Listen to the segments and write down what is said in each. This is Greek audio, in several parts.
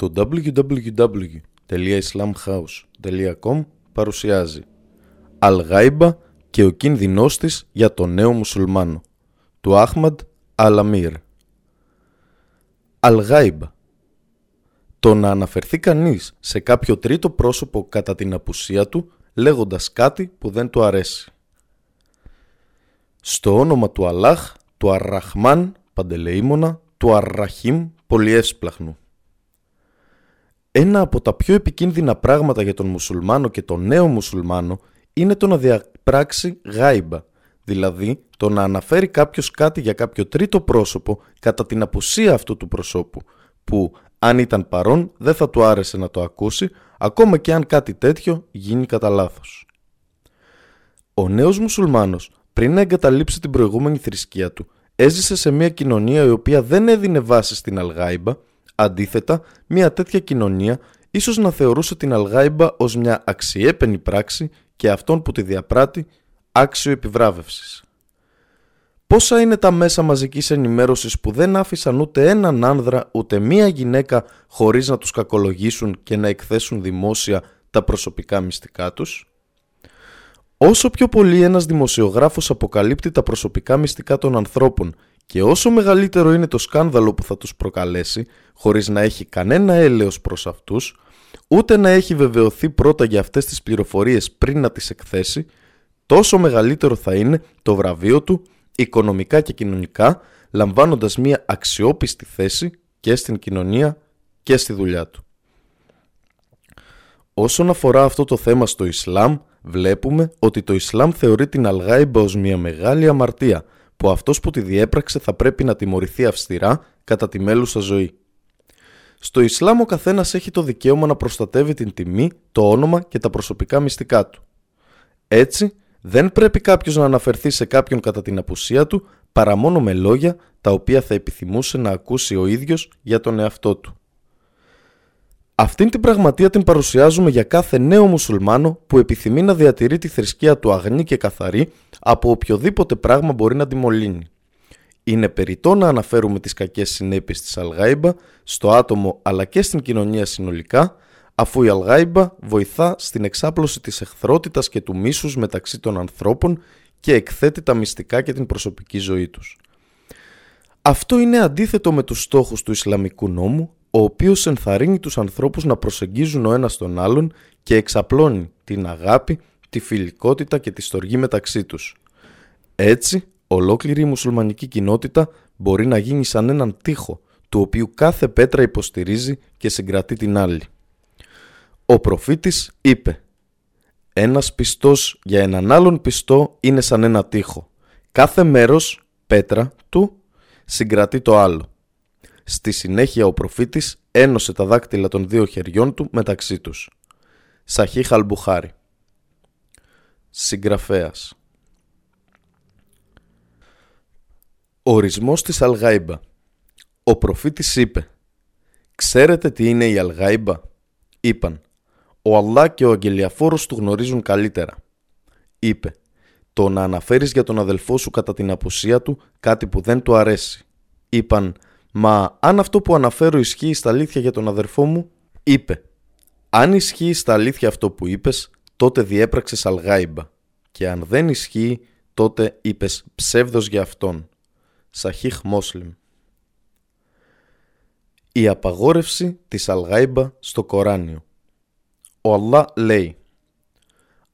Το www.islamhouse.com παρουσιάζει Αλγάιμπα και ο κίνδυνός της για τον νέο μουσουλμάνο του Άχμαντ Αλαμίρ Αλγάιμπα Το να αναφερθεί κανείς σε κάποιο τρίτο πρόσωπο κατά την απουσία του λέγοντας κάτι που δεν του αρέσει. Στο όνομα του Αλάχ, του Αρραχμάν, παντελεήμονα, του Αρραχίμ, πολυεύσπλαχνου. Ένα από τα πιο επικίνδυνα πράγματα για τον μουσουλμάνο και τον νέο μουσουλμάνο είναι το να διαπράξει γάιμπα, δηλαδή το να αναφέρει κάποιος κάτι για κάποιο τρίτο πρόσωπο κατά την απουσία αυτού του προσώπου, που αν ήταν παρόν δεν θα του άρεσε να το ακούσει, ακόμα και αν κάτι τέτοιο γίνει κατά λάθος. Ο νέος μουσουλμάνος πριν να εγκαταλείψει την προηγούμενη θρησκεία του έζησε σε μια κοινωνία η οποία δεν έδινε βάση στην αλγάιμπα Αντίθετα, μια τέτοια κοινωνία ίσως να θεωρούσε την αλγάιμπα ως μια αξιέπαινη πράξη και αυτόν που τη διαπράττει άξιο επιβράβευσης. Πόσα είναι τα μέσα μαζικής ενημέρωσης που δεν άφησαν ούτε έναν άνδρα ούτε μία γυναίκα χωρίς να τους κακολογήσουν και να εκθέσουν δημόσια τα προσωπικά μυστικά τους; Όσο πιο πολύ ένας δημοσιογράφος αποκαλύπτει τα προσωπικά μυστικά των ανθρώπων και όσο μεγαλύτερο είναι το σκάνδαλο που θα τους προκαλέσει, χωρίς να έχει κανένα έλεος προς αυτούς, ούτε να έχει βεβαιωθεί πρώτα για αυτές τις πληροφορίες πριν να τις εκθέσει, τόσο μεγαλύτερο θα είναι το βραβείο του, οικονομικά και κοινωνικά, λαμβάνοντας μια αξιόπιστη θέση και στην κοινωνία και στη δουλειά του. Όσον αφορά αυτό το θέμα στο Ισλάμ, βλέπουμε ότι το Ισλάμ θεωρεί την Αλγάιμπα ως μια μεγάλη αμαρτία, που αυτός που τη διέπραξε θα πρέπει να τιμωρηθεί αυστηρά κατά τη μέλουσα ζωή. Στο Ισλάμ ο καθένας έχει το δικαίωμα να προστατεύει την τιμή, το όνομα και τα προσωπικά μυστικά του. Έτσι, δεν πρέπει κάποιος να αναφερθεί σε κάποιον κατά την απουσία του παρά μόνο με λόγια τα οποία θα επιθυμούσε να ακούσει ο ίδιος για τον εαυτό του. Αυτήν την πραγματεία την παρουσιάζουμε για κάθε νέο μουσουλμάνο που επιθυμεί να διατηρεί τη θρησκεία του αγνή και καθαρή από οποιοδήποτε πράγμα μπορεί να τη μολύνει. Είναι περιττό να αναφέρουμε τις κακές συνέπειες της Αλγάιμπα στο άτομο αλλά και στην κοινωνία συνολικά, αφού η Αλγάιμπα βοηθά στην εξάπλωση της εχθρότητας και του μίσους μεταξύ των ανθρώπων και εκθέτει τα μυστικά και την προσωπική ζωή τους. Αυτό είναι αντίθετο με τους στόχους του Ισλαμικού νόμου, ο οποίος ενθαρρύνει τους ανθρώπους να προσεγγίζουν ο ένας τον άλλον και εξαπλώνει την αγάπη, τη φιλικότητα και τη στοργή μεταξύ τους. Έτσι, ολόκληρη η μουσουλμανική κοινότητα μπορεί να γίνει σαν έναν τοίχο, του οποίου κάθε πέτρα υποστηρίζει και συγκρατεί την άλλη. Ο προφήτης είπε «Ένας πιστός για έναν άλλον πιστό είναι σαν ένα τοίχο. Κάθε μέρος, πέτρα, του συγκρατεί το άλλο. Στη συνέχεια ο προφήτης ένωσε τα δάκτυλα των δύο χεριών του μεταξύ τους. Σαχί Χαλμπουχάρη Συγγραφέας. Ορισμός της Αλγάιμπα. Ο προφήτης είπε «Ξέρετε τι είναι η Αλγάιμπα» Είπαν «Ο Αλλά και ο αγγελιαφόρος του γνωρίζουν καλύτερα» Είπε «Το να αναφέρεις για τον αδελφό σου κατά την απουσία του κάτι που δεν του αρέσει» Είπαν Μα αν αυτό που αναφέρω ισχύει στα αλήθεια για τον αδερφό μου, είπε «Αν ισχύει στα αλήθεια αυτό που είπες, τότε διέπραξες αλγάιμπα και αν δεν ισχύει, τότε είπες ψεύδος για αυτόν». Σαχίχ Μόσλιμ Η απαγόρευση της αλγάιμπα στο Κοράνιο Ο Αλλά λέει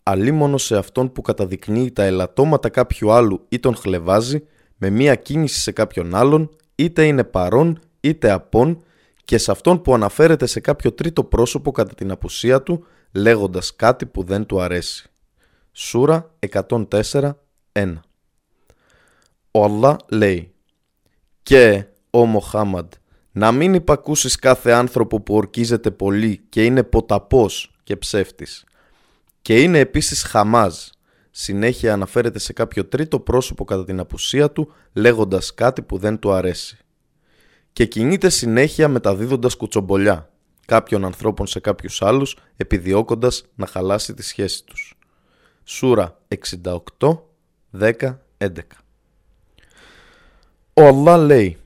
«Αλίμονο σε αυτόν που καταδεικνύει τα ελαττώματα κάποιου άλλου ή τον χλεβάζει, με μία κίνηση σε κάποιον άλλον είτε είναι παρόν είτε απόν και σε αυτόν που αναφέρεται σε κάποιο τρίτο πρόσωπο κατά την απουσία του λέγοντας κάτι που δεν του αρέσει. Σούρα 104.1 Ο Αλλά λέει «Και, ο Μοχάμαντ, να μην υπακούσεις κάθε άνθρωπο που ορκίζεται πολύ και είναι ποταπός και ψεύτης. Και είναι επίσης χαμάζ, συνέχεια αναφέρεται σε κάποιο τρίτο πρόσωπο κατά την απουσία του λέγοντας κάτι που δεν του αρέσει. Και κινείται συνέχεια μεταδίδοντας κουτσομπολιά κάποιων ανθρώπων σε κάποιους άλλους επιδιώκοντας να χαλάσει τη σχέση τους. Σούρα 68, 10, 11 Ο Αλλά λέει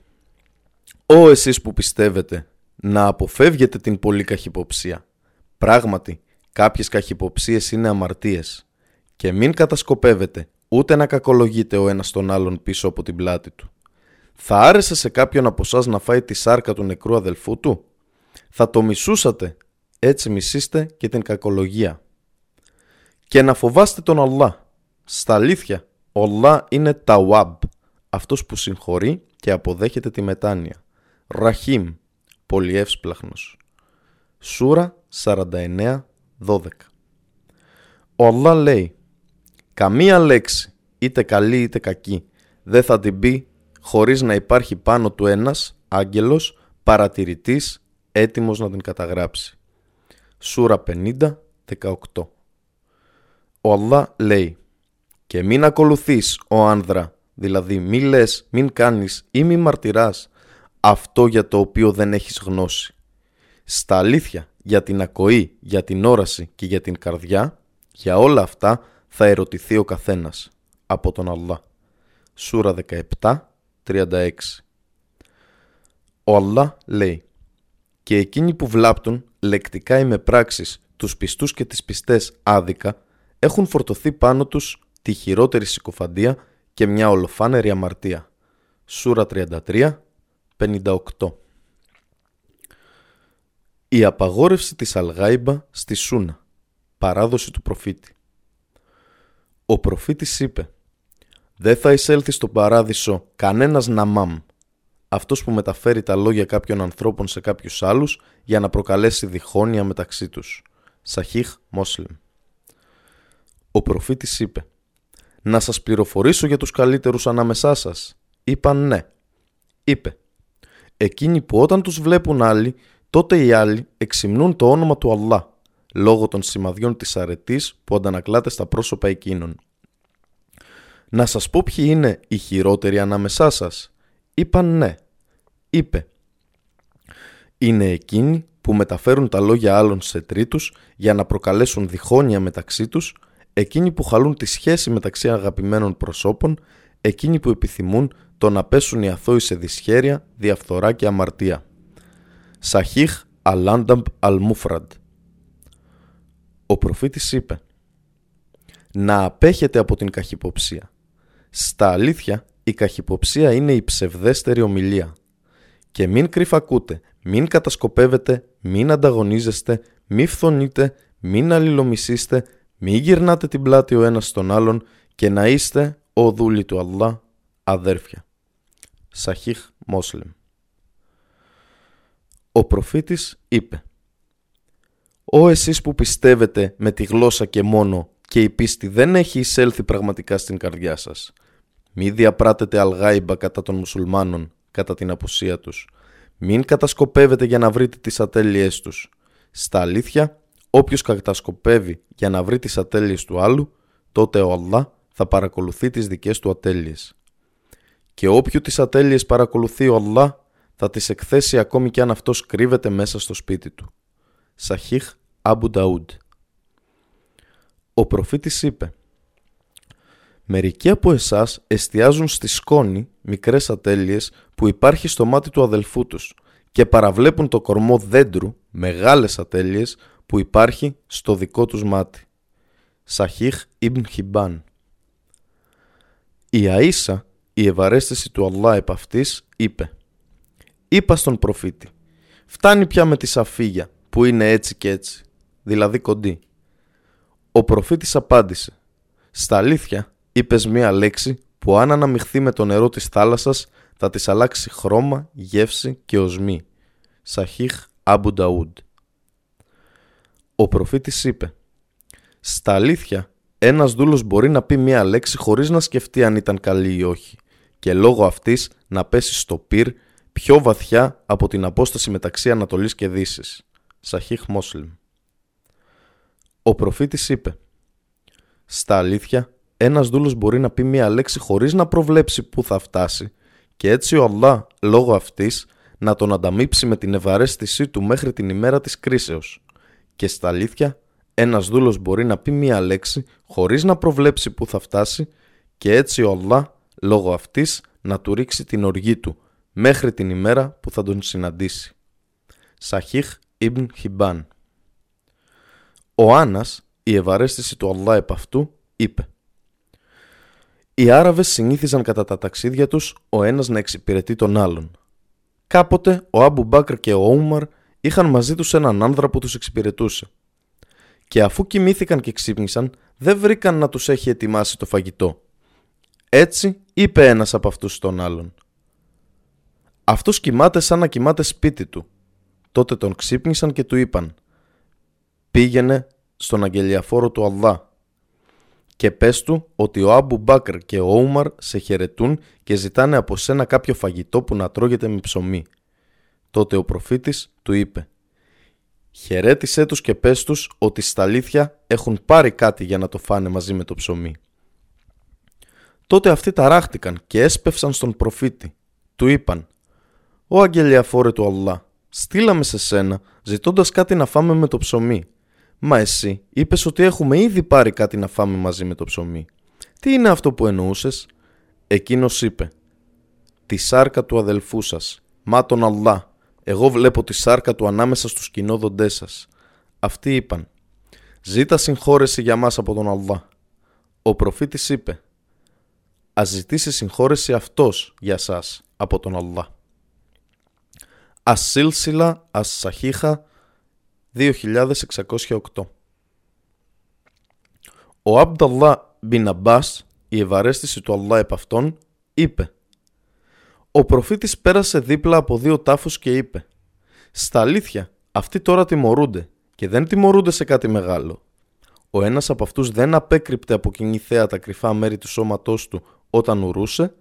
«Ω εσείς που πιστεύετε, να αποφεύγετε την πολύ καχυποψία. Πράγματι, κάποιες καχυποψίες είναι αμαρτίες και μην κατασκοπεύετε ούτε να κακολογείτε ο ένας τον άλλον πίσω από την πλάτη του. Θα άρεσε σε κάποιον από εσάς να φάει τη σάρκα του νεκρού αδελφού του; Θα το μισούσατε. Έτσι μισήστε και την κακολογία. Και να φοβάστε τον Allah. Στα αλήθεια, ο Allah είναι Ταουάμπ, αυτός που συγχωρεί και αποδέχεται τη μετάνοια. Ραχίμ, πολυεύσπλαχνος. Σούρα 49-12 Ο Allah λέει «Καμία λέξη, είτε καλή είτε κακή, δεν θα την πει χωρίς να υπάρχει πάνω του ένας άγγελος παρατηρητής έτοιμος να την καταγράψει». Σούρα 50-18 Ο Αλλά λέει «Και μην ακολουθείς, ο άνδρα, δηλαδή μη λες, μην κάνεις ή μη μαρτυράς αυτό για το οποίο δεν έχεις γνώση. Στα αλήθεια, για την ακοή, για την όραση και για την καρδιά, για όλα αυτά θα ερωτηθεί ο καθένας από τον Αλλά. Σούρα 17, 36 Ο Αλλά λέει «Και εκείνοι που βλάπτουν λεκτικά ή με πράξεις τους πιστούς και τις πιστές άδικα έχουν φορτωθεί πάνω τους τη χειρότερη συκοφαντία και μια ολοφάνερη αμαρτία». Σούρα 33, 58 Η απαγόρευση της Αλγάιμπα στη Σούνα. Παράδοση του προφήτη. Ο προφήτης είπε «Δεν θα εισέλθει στο παράδεισο κανένας ναμάμ, αυτός που μεταφέρει τα λόγια κάποιων ανθρώπων σε κάποιους άλλους για να προκαλέσει διχόνοια μεταξύ τους». Σαχίχ Μόσλιμ Ο προφήτης είπε «Να σας πληροφορήσω για τους καλύτερους ανάμεσά σας». Είπαν ναι. Είπε εκείνοι που όταν τους βλέπουν άλλοι, τότε οι άλλοι εξυμνούν το όνομα του Αλλά, λόγω των σημαδιών της αρετής που αντανακλάται στα πρόσωπα εκείνων. Να σας πω ποιοι είναι οι χειρότεροι ανάμεσά σας. Είπαν ναι. Είπε. Είναι εκείνοι που μεταφέρουν τα λόγια άλλων σε τρίτους για να προκαλέσουν διχόνοια μεταξύ τους, εκείνοι που χαλούν τη σχέση μεταξύ αγαπημένων προσώπων, εκείνοι που επιθυμούν το να πέσουν οι αθώοι σε δυσχέρεια, διαφθορά και αμαρτία. Σαχίχ Αλάνταμπ Αλμούφραντ Ο προφήτης είπε «Να απέχετε από την καχυποψία. Στα αλήθεια, η καχυποψία είναι η ψευδέστερη ομιλία. Και μην κρυφακούτε, μην κατασκοπεύετε, μην ανταγωνίζεστε, μην φθονείτε, μην αλληλομισήστε, μην γυρνάτε την πλάτη ο ένας στον άλλον και να είστε, ο δούλοι του Αλλά, αδέρφια. Σαχίχ Μόσλεμ. Ο προφήτης είπε «Ω εσείς που πιστεύετε με τη γλώσσα και μόνο και η πίστη δεν έχει εισέλθει πραγματικά στην καρδιά σας. Μη διαπράτετε αλγάιμπα κατά των μουσουλμάνων κατά την απουσία τους. Μην κατασκοπεύετε για να βρείτε τις ατέλειές τους. Στα αλήθεια, όποιος κατασκοπεύει για να βρει τις ατέλειες του άλλου, τότε ο Αλλά θα παρακολουθεί τις δικές του ατέλειες και όποιο τις ατέλειες παρακολουθεί ο Αλλά θα τις εκθέσει ακόμη κι αν αυτός κρύβεται μέσα στο σπίτι του. Σαχίχ Αμπου Νταούντ Ο προφήτης είπε Μερικοί από εσάς εστιάζουν στη σκόνη μικρές ατέλειες που υπάρχει στο μάτι του αδελφού τους και παραβλέπουν το κορμό δέντρου μεγάλες ατέλειες που υπάρχει στο δικό τους μάτι. Σαχίχ Ιμπν Χιμπάν Η Αΐσα η ευαρέστηση του Αλλά επ' αυτής είπε «Είπα στον προφήτη, φτάνει πια με τη σαφίγια που είναι έτσι και έτσι, δηλαδή κοντή». Ο προφήτης απάντησε «Στα αλήθεια είπες μία λέξη που αν αναμειχθεί με το νερό της θάλασσας θα της αλλάξει χρώμα, γεύση και οσμή». Σαχίχ Αμπου Νταούντ Ο προφήτης είπε «Στα αλήθεια ένας δούλος μπορεί να πει μία λέξη χωρίς να σκεφτεί αν ήταν καλή ή όχι και λόγω αυτής να πέσει στο πυρ πιο βαθιά από την απόσταση μεταξύ Ανατολής και Δύσης. Σαχίχ Μόσλιμ. Ο προφήτης είπε «Στα αλήθεια, ένας δούλος μπορεί να πει μία λέξη χωρίς να προβλέψει πού θα φτάσει και έτσι ο Αλλά λόγω αυτής να τον ανταμείψει με την ευαρέστησή του μέχρι την ημέρα της κρίσεως. Και στα αλήθεια, ένας δούλος μπορεί να πει μία λέξη χωρίς να προβλέψει πού θα φτάσει και έτσι ο Αλλά λόγω αυτής να του ρίξει την οργή του μέχρι την ημέρα που θα τον συναντήσει. Σαχίχ Ιμπν Χιμπάν. Ο Άννας, η ευαρέστηση του Allah επ' αυτού, είπε Οι Άραβες συνήθιζαν κατά τα ταξίδια τους ο ένας να εξυπηρετεί τον άλλον. Κάποτε ο Άμπου Μπάκρ και ο Όμαρ είχαν μαζί τους έναν άνδρα που τους εξυπηρετούσε. Και αφού κοιμήθηκαν και ξύπνησαν, δεν βρήκαν να τους έχει ετοιμάσει το φαγητό. Έτσι είπε ένας από αυτούς στον άλλον. Αυτός κοιμάται σαν να κοιμάται σπίτι του. Τότε τον ξύπνησαν και του είπαν «Πήγαινε στον αγγελιαφόρο του Αλλά και πες του ότι ο Άμπου Μπάκρ και ο Όμαρ σε χαιρετούν και ζητάνε από σένα κάποιο φαγητό που να τρώγεται με ψωμί». Τότε ο προφήτης του είπε «Χαιρέτησέ τους και πες τους ότι στα αλήθεια έχουν πάρει κάτι για να το φάνε μαζί με το ψωμί». Τότε αυτοί ταράχτηκαν και έσπευσαν στον προφήτη. Του είπαν «Ω αγγελιαφόρε του Αλλά, στείλαμε σε σένα ζητώντας κάτι να φάμε με το ψωμί. Μα εσύ είπες ότι έχουμε ήδη πάρει κάτι να φάμε μαζί με το ψωμί. Τι είναι αυτό που εννοούσες» Εκείνος είπε «Τη σάρκα του αδελφού σας, μα τον Αλλά, εγώ βλέπω τη σάρκα του ανάμεσα στους κοινόδοντές σας». Αυτοί είπαν «Ζήτα συγχώρεση για μας από τον Αλλά». Ο προφήτης είπε ας ζητήσει συγχώρεση αυτός για σας από τον Αλλά. Ασίλσιλα Ασσαχίχα 2608 Ο Αμπταλά Μπιν Αμπάς, η ευαρέστηση του Αλλά επ' αυτόν, είπε Ο προφήτης πέρασε δίπλα από δύο τάφους και είπε «Στα αλήθεια, αυτοί τώρα τιμωρούνται και δεν τιμωρούνται σε κάτι μεγάλο. Ο ένας από αυτούς δεν απέκρυπτε από κοινή θέα τα κρυφά μέρη του σώματός του όταν ουρούσε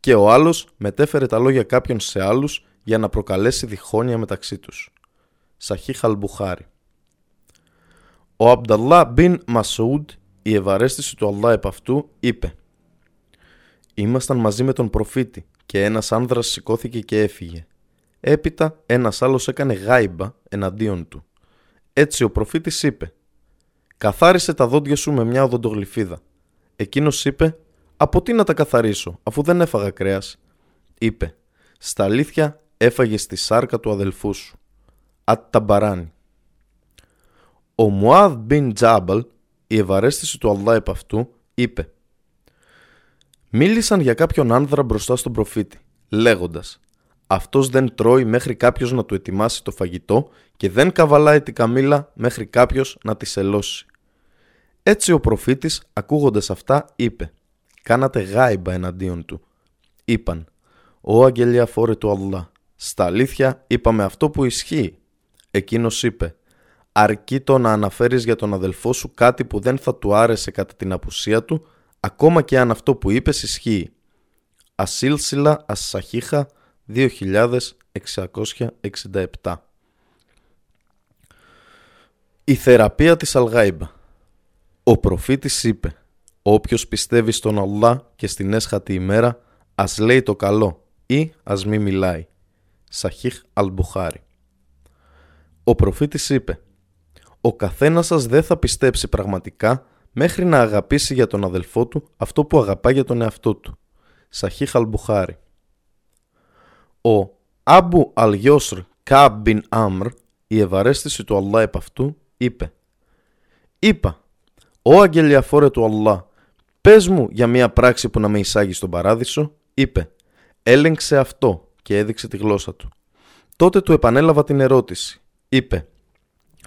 και ο άλλος μετέφερε τα λόγια κάποιων σε άλλους για να προκαλέσει διχόνοια μεταξύ τους. Σαχί Χαλμπουχάρη Ο Αμπταλά μπιν Μασούντ, η ευαρέστηση του Αλλά επ' αυτού, είπε Ήμασταν μαζί με τον προφήτη και ένας άνδρας σηκώθηκε και έφυγε. Έπειτα ένας άλλος έκανε γάιμπα εναντίον του. Έτσι ο προφήτης είπε «Καθάρισε τα δόντια σου με μια οδοντογλυφίδα». Εκείνος είπε από τι να τα καθαρίσω, αφού δεν έφαγα κρέας. Είπε, στα αλήθεια έφαγε στη σάρκα του αδελφού σου. Ατ-Ταμπαράνι. Ο Μουάδ μπιν Τζάμπαλ, η ευαρέστηση του Αλλά επ' αυτού, είπε Μίλησαν για κάποιον άνδρα μπροστά στον προφήτη, λέγοντας «Αυτός δεν τρώει μέχρι κάποιος να του ετοιμάσει το φαγητό και δεν καβαλάει την καμήλα μέχρι κάποιος να τη σελώσει». Έτσι ο προφήτης, ακούγοντας αυτά, είπε κάνατε γάιμπα εναντίον του. Είπαν, «Ω αγγελία φόρε του Αλλά, στα αλήθεια είπαμε αυτό που ισχύει». Εκείνος είπε, «Αρκεί το να αναφέρεις για τον αδελφό σου κάτι που δεν θα του άρεσε κατά την απουσία του, ακόμα και αν αυτό που είπες ισχύει». Ασίλσιλα Ασσαχίχα 2667 Η θεραπεία της Αλγάιμπα Ο προφήτης είπε Όποιος πιστεύει στον Αλλά και στην έσχατη ημέρα, ας λέει το καλό ή ας μη μιλάει. Σαχίχ Αλμπουχάρη Ο προφήτης είπε «Ο καθένας σας δεν θα πιστέψει πραγματικά μέχρι να αγαπήσει για τον αδελφό του αυτό που αγαπά για τον εαυτό του». Σαχίχ Αλμπουχάρη Ο Άμπου Αλγιώσρ Κάμπιν Άμρ, η ευαρέστηση του Αλλά επ' αυτού, είπε «Είπα, «Ω αγγελιαφόρε του Αλλά, Πες μου για μια πράξη που να με εισάγει στον παράδεισο, είπε. Έλεγξε αυτό και έδειξε τη γλώσσα του. Τότε του επανέλαβα την ερώτηση. Είπε.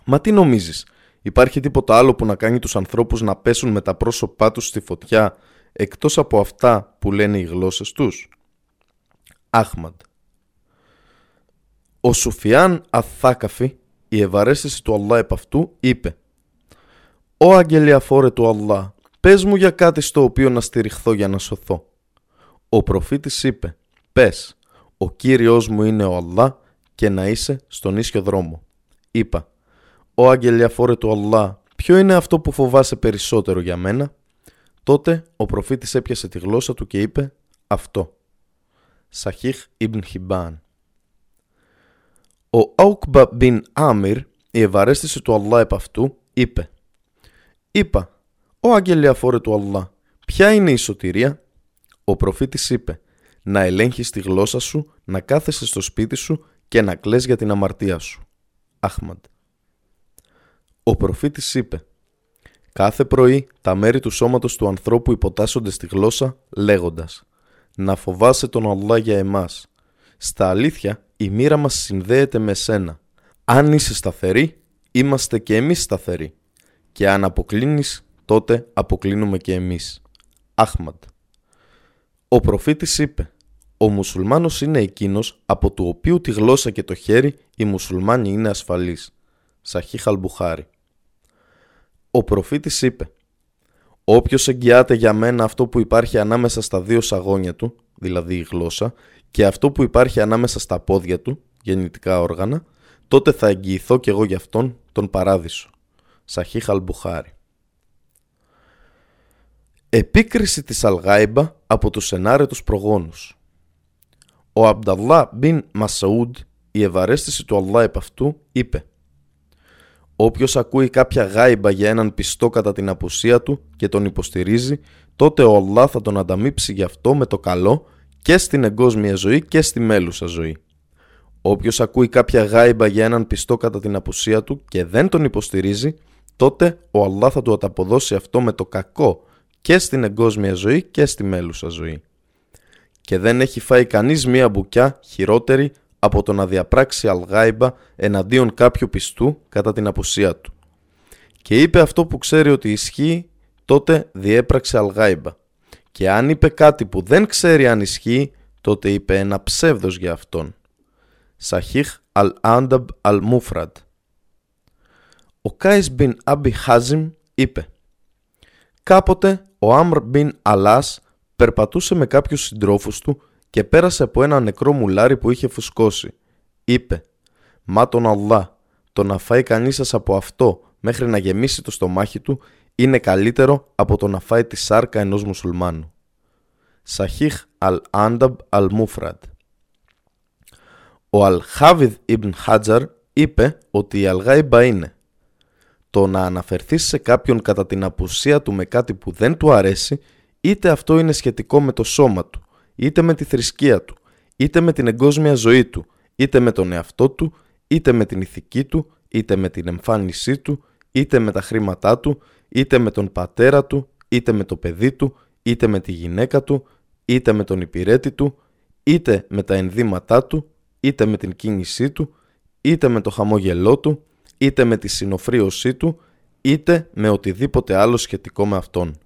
Μα τι νομίζεις, υπάρχει τίποτα άλλο που να κάνει τους ανθρώπους να πέσουν με τα πρόσωπά τους στη φωτιά εκτός από αυτά που λένε οι γλώσσες τους; Άχμαντ. Ο Σουφιάν Αθάκαφη, η ευαρέστηση του Αλλά επ' αυτού, είπε «Ω αγγελιαφόρε του Αλλά, Πες μου για κάτι στο οποίο να στηριχθώ για να σωθώ. Ο προφήτης είπε, πες, ο Κύριος μου είναι ο Αλλά και να είσαι στον ίσιο δρόμο. Είπα, ο αγγελιαφόρε του Αλλά, ποιο είναι αυτό που φοβάσαι περισσότερο για μένα; Τότε ο προφήτης έπιασε τη γλώσσα του και είπε, αυτό. Σαχίχ Ιμπν Χιμπάν. Ο Αουκμπα μπιν Άμιρ, η ευαρέστηση του Αλλά επ' αυτού, είπε «Είπα, «Ω αγγελιαφόρε του Αλλά, ποια είναι η σωτηρία» Ο προφήτης είπε «Να ελέγχεις τη γλώσσα σου, να κάθεσαι στο σπίτι σου και να κλαις για την αμαρτία σου». Αχμαντ. Ο προφήτης είπε Κάθε πρωί τα μέρη του σώματος του ανθρώπου υποτάσσονται στη γλώσσα λέγοντας «Να φοβάσαι τον Allah για εμάς». Στα αλήθεια η μοίρα μας συνδέεται με σένα. Αν είσαι σταθερή, είμαστε και εμείς σταθεροί. Και αν αποκλίνεις, τότε αποκλίνουμε και εμείς. Αχμαντ. Ο προφήτης είπε «Ο μουσουλμάνος είναι εκείνος από του οποίου τη γλώσσα και το χέρι οι μουσουλμάνοι είναι ασφαλείς». Σαχί Χαλμπουχάρη. Ο προφήτης είπε «Όποιος εγγυάται για μένα αυτό που υπάρχει ανάμεσα στα δύο σαγόνια του, δηλαδή η γλώσσα, και αυτό που υπάρχει ανάμεσα στα πόδια του, γεννητικά όργανα, τότε θα εγγυηθώ κι εγώ γι' αυτόν τον παράδεισο». Σαχί Χαλμπουχάρη. Επίκριση της Αλγάιμπα από τους ενάρετους προγόνους Ο Αμπταλά μπιν Μασαούντ, η ευαρέστηση του Allah επ' αυτού, είπε Όποιος ακούει κάποια γάιμπα για έναν πιστό κατά την απουσία του και τον υποστηρίζει, τότε ο Allah θα τον ανταμείψει γι' αυτό με το καλό και στην εγκόσμια ζωή και στη μέλουσα ζωή. Όποιος ακούει κάποια γάιμπα για έναν πιστό κατά την απουσία του και δεν τον υποστηρίζει, τότε ο Allah θα του ανταποδώσει αυτό με το κακό και στην εγκόσμια ζωή και στη μέλουσα ζωή. Και δεν έχει φάει κανείς μία μπουκιά χειρότερη από το να διαπράξει αλγάιμπα εναντίον κάποιου πιστού κατά την απουσία του. Και είπε αυτό που ξέρει ότι ισχύει, τότε διέπραξε αλγάιμπα. Και αν είπε κάτι που δεν ξέρει αν ισχύει, τότε είπε ένα ψεύδος για αυτόν. Σαχίχ al-Andab al-Mufrad Ο Κάις μπιν Άμπι Χάζιμ είπε Κάποτε ο Άμρ μπιν Αλάς περπατούσε με κάποιους συντρόφους του και πέρασε από ένα νεκρό μουλάρι που είχε φουσκώσει. Είπε «Μα τον Αλλά, το να φάει κανείς σας από αυτό μέχρι να γεμίσει το στομάχι του είναι καλύτερο από το να φάει τη σάρκα ενός μουσουλμάνου». Σαχίχ Αλ-Άνταμπ Αλ-Μούφραντ Ο Αλ-Χάβιδ Ιμπν Χάτζαρ είπε ότι η Αλγάιμπα είναι το να αναφερθείς σε κάποιον κατά την απουσία του με κάτι που δεν του αρέσει είτε αυτό είναι σχετικό με το σώμα του είτε με τη θρησκεία του, είτε με την εγκόσμια ζωή του, είτε με τον εαυτό του, είτε με την ηθική του, είτε με την εμφάνισή του, είτε με τα χρήματά του, είτε με τον πατέρα του, είτε με το παιδί του, είτε με τη γυναίκα του, είτε με τον υπηρέτη του, είτε με τα ενδύματά του, είτε με την κίνησή του, είτε με το χαμόγελό του, είτε με τη συνοφρίωσή του, είτε με οτιδήποτε άλλο σχετικό με αυτόν.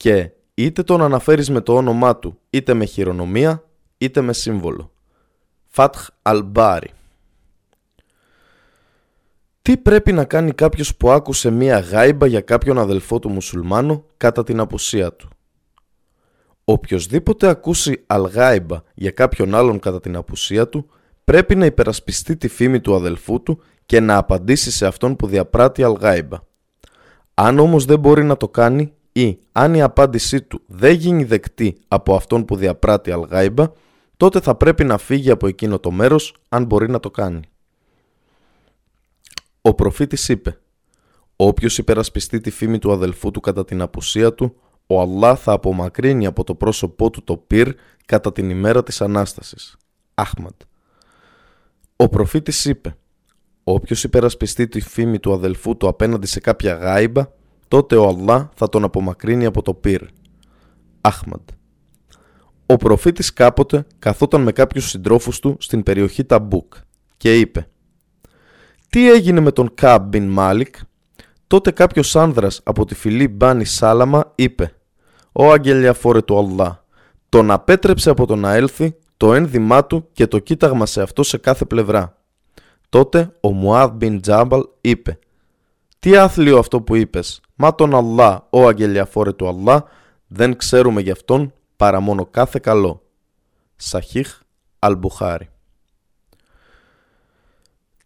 Και είτε τον αναφέρεις με το όνομά του, είτε με χειρονομία, είτε με σύμβολο. Φάτχ Αλμπάρι Τι πρέπει να κάνει κάποιος που άκουσε μία γάιμπα για κάποιον αδελφό του μουσουλμάνου κατά την απουσία του; Οποιοςδήποτε ακούσει αλγάιμπα για κάποιον άλλον κατά την απουσία του, πρέπει να υπερασπιστεί τη φήμη του αδελφού του και να απαντήσει σε αυτόν που διαπράττει αλγάιμπα. Αν όμως δεν μπορεί να το κάνει, ή αν η απάντησή του δεν γίνει δεκτή από αυτόν που διαπράττει αλγάιμπα, τότε θα πρέπει να φύγει από εκείνο το μέρος αν μπορεί να το κάνει. Ο προφήτης είπε «Όποιος υπερασπιστεί τη φήμη του αδελφού του κατά την απουσία του, ο Αλλά θα απομακρύνει από το πρόσωπό του το πυρ κατά την ημέρα της Ανάστασης». Αχμαντ. Ο προφήτης είπε «Όποιος υπερασπιστεί τη φήμη του αδελφού του απέναντι σε κάποια γάιμπα, τότε ο Αλλάχ θα τον απομακρύνει από το πυρ. Αχμαντ. Ο προφήτης κάποτε καθόταν με κάποιους συντρόφους του στην περιοχή Ταμπούκ και είπε «Τι έγινε με τον Καμπ Μπιν Μάλικ» Τότε κάποιος άνδρας από τη φυλή Μπάνι Σάλαμα είπε «Ω αγγελιαφόρε του Αλλάχ, τον απέτρεψε από το να έλθει το ένδυμά του και το κοίταγμα σε αυτό σε κάθε πλευρά». Τότε ο Μουάδ Μπιν Τζάμπαλ είπε «Τι άθλιο αυτό που είπες, Μα τον Αλλά, ο αγγελιαφόρε του Αλλά, δεν ξέρουμε γι' αυτόν παρά μόνο κάθε καλό. Σαχίχ Αλμπουχάρη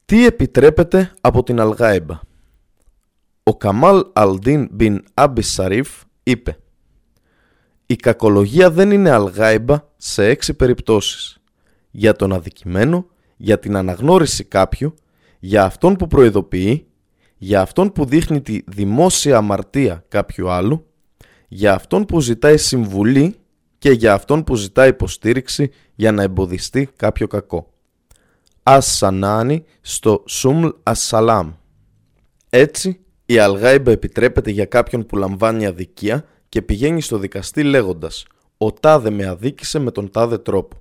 Τι επιτρέπεται από την Αλγάιμπα; Ο Καμάλ Αλντίν μπιν Άμπις Σαρίφ είπε «Η κακολογία δεν είναι αλγάιμπα σε έξι περιπτώσεις. Για τον αδικημένο, για την αναγνώριση κάποιου, για αυτόν που προειδοποιεί, για αυτόν που δείχνει τη δημόσια αμαρτία κάποιου άλλου, για αυτόν που ζητάει συμβουλή και για αυτόν που ζητάει υποστήριξη για να εμποδιστεί κάποιο κακό. Ασσανάνι στο Σούμλ Ασσαλάμ. Έτσι, η Αλγάιμπα επιτρέπεται για κάποιον που λαμβάνει αδικία και πηγαίνει στο δικαστή λέγοντας «Ο τάδε με αδίκησε με τον τάδε τρόπο».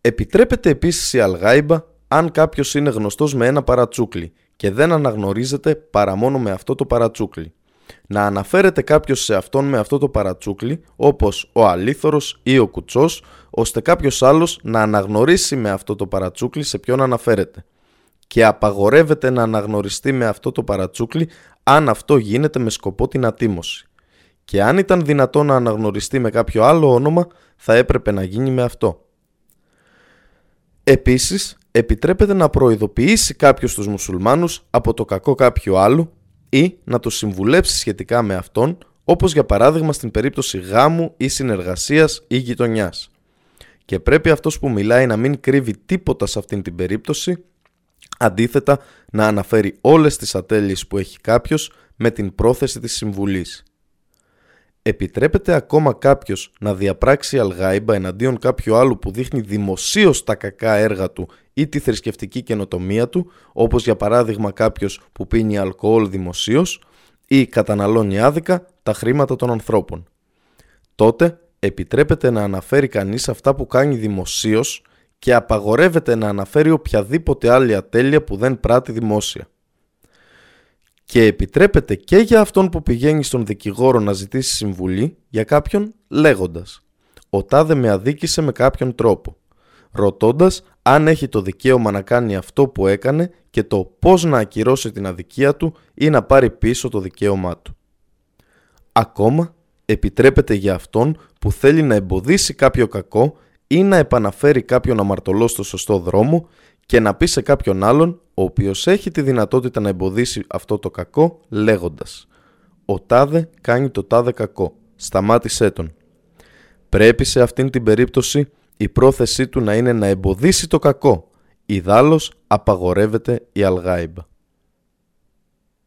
Επιτρέπεται επίσης η Αλγάιμπα αν κάποιος είναι γνωστός με ένα παρατσούκλι και δεν αναγνωρίζεται παρά μόνο με αυτό το παρατσούκλι. Να αναφέρεται κάποιος σε αυτόν με αυτό το παρατσούκλι όπως ο αλήθωρος ή ο κουτσός ώστε κάποιος άλλος να αναγνωρίσει με αυτό το παρατσούκλι σε ποιον αναφέρεται και απαγορεύεται να αναγνωριστεί με αυτό το παρατσούκλι αν αυτό γίνεται με σκοπό την ατίμωση. Και αν ήταν δυνατό να αναγνωριστεί με κάποιο άλλο όνομα θα έπρεπε να γίνει με αυτό. Επίσης, επιτρέπεται να προειδοποιήσει κάποιος τους μουσουλμάνους από το κακό κάποιου άλλου ή να το συμβουλέψει σχετικά με αυτόν, όπως για παράδειγμα στην περίπτωση γάμου ή συνεργασίας ή γειτονιάς. Και πρέπει αυτός που μιλάει να μην κρύβει τίποτα σε αυτήν την περίπτωση, αντίθετα να αναφέρει όλες τις ατέλειες που έχει κάποιος με την πρόθεση της συμβουλής. Επιτρέπεται ακόμα κάποιος να διαπράξει αλγάιμπα εναντίον κάποιου άλλου που δείχνει δημοσίως τα κακά έργα του ή τη θρησκευτική καινοτομία του, όπως για παράδειγμα κάποιος που πίνει αλκοόλ δημοσίως ή καταναλώνει άδικα τα χρήματα των ανθρώπων. Τότε επιτρέπεται να αναφέρει κανείς αυτά που κάνει δημοσίως και απαγορεύεται να αναφέρει οποιαδήποτε άλλη ατέλεια που δεν πράττει δημόσια και επιτρέπεται και για αυτόν που πηγαίνει στον δικηγόρο να ζητήσει συμβουλή για κάποιον λέγοντας «Ο τάδε με αδίκησε με κάποιον τρόπο», ρωτώντας αν έχει το δικαίωμα να κάνει αυτό που έκανε και το πώς να ακυρώσει την αδικία του ή να πάρει πίσω το δικαίωμά του. Ακόμα, επιτρέπεται για αυτόν που θέλει να εμποδίσει κάποιο κακό ή να επαναφέρει κάποιον αμαρτωλό στο σωστό δρόμο και να πει σε κάποιον άλλον ο οποίος έχει τη δυνατότητα να εμποδίσει αυτό το κακό λέγοντας «Ο τάδε κάνει το τάδε κακό, σταμάτησέ τον». Πρέπει σε αυτήν την περίπτωση η πρόθεσή του να είναι να εμποδίσει το κακό, ιδάλλως απαγορεύεται η αλγάιμπα.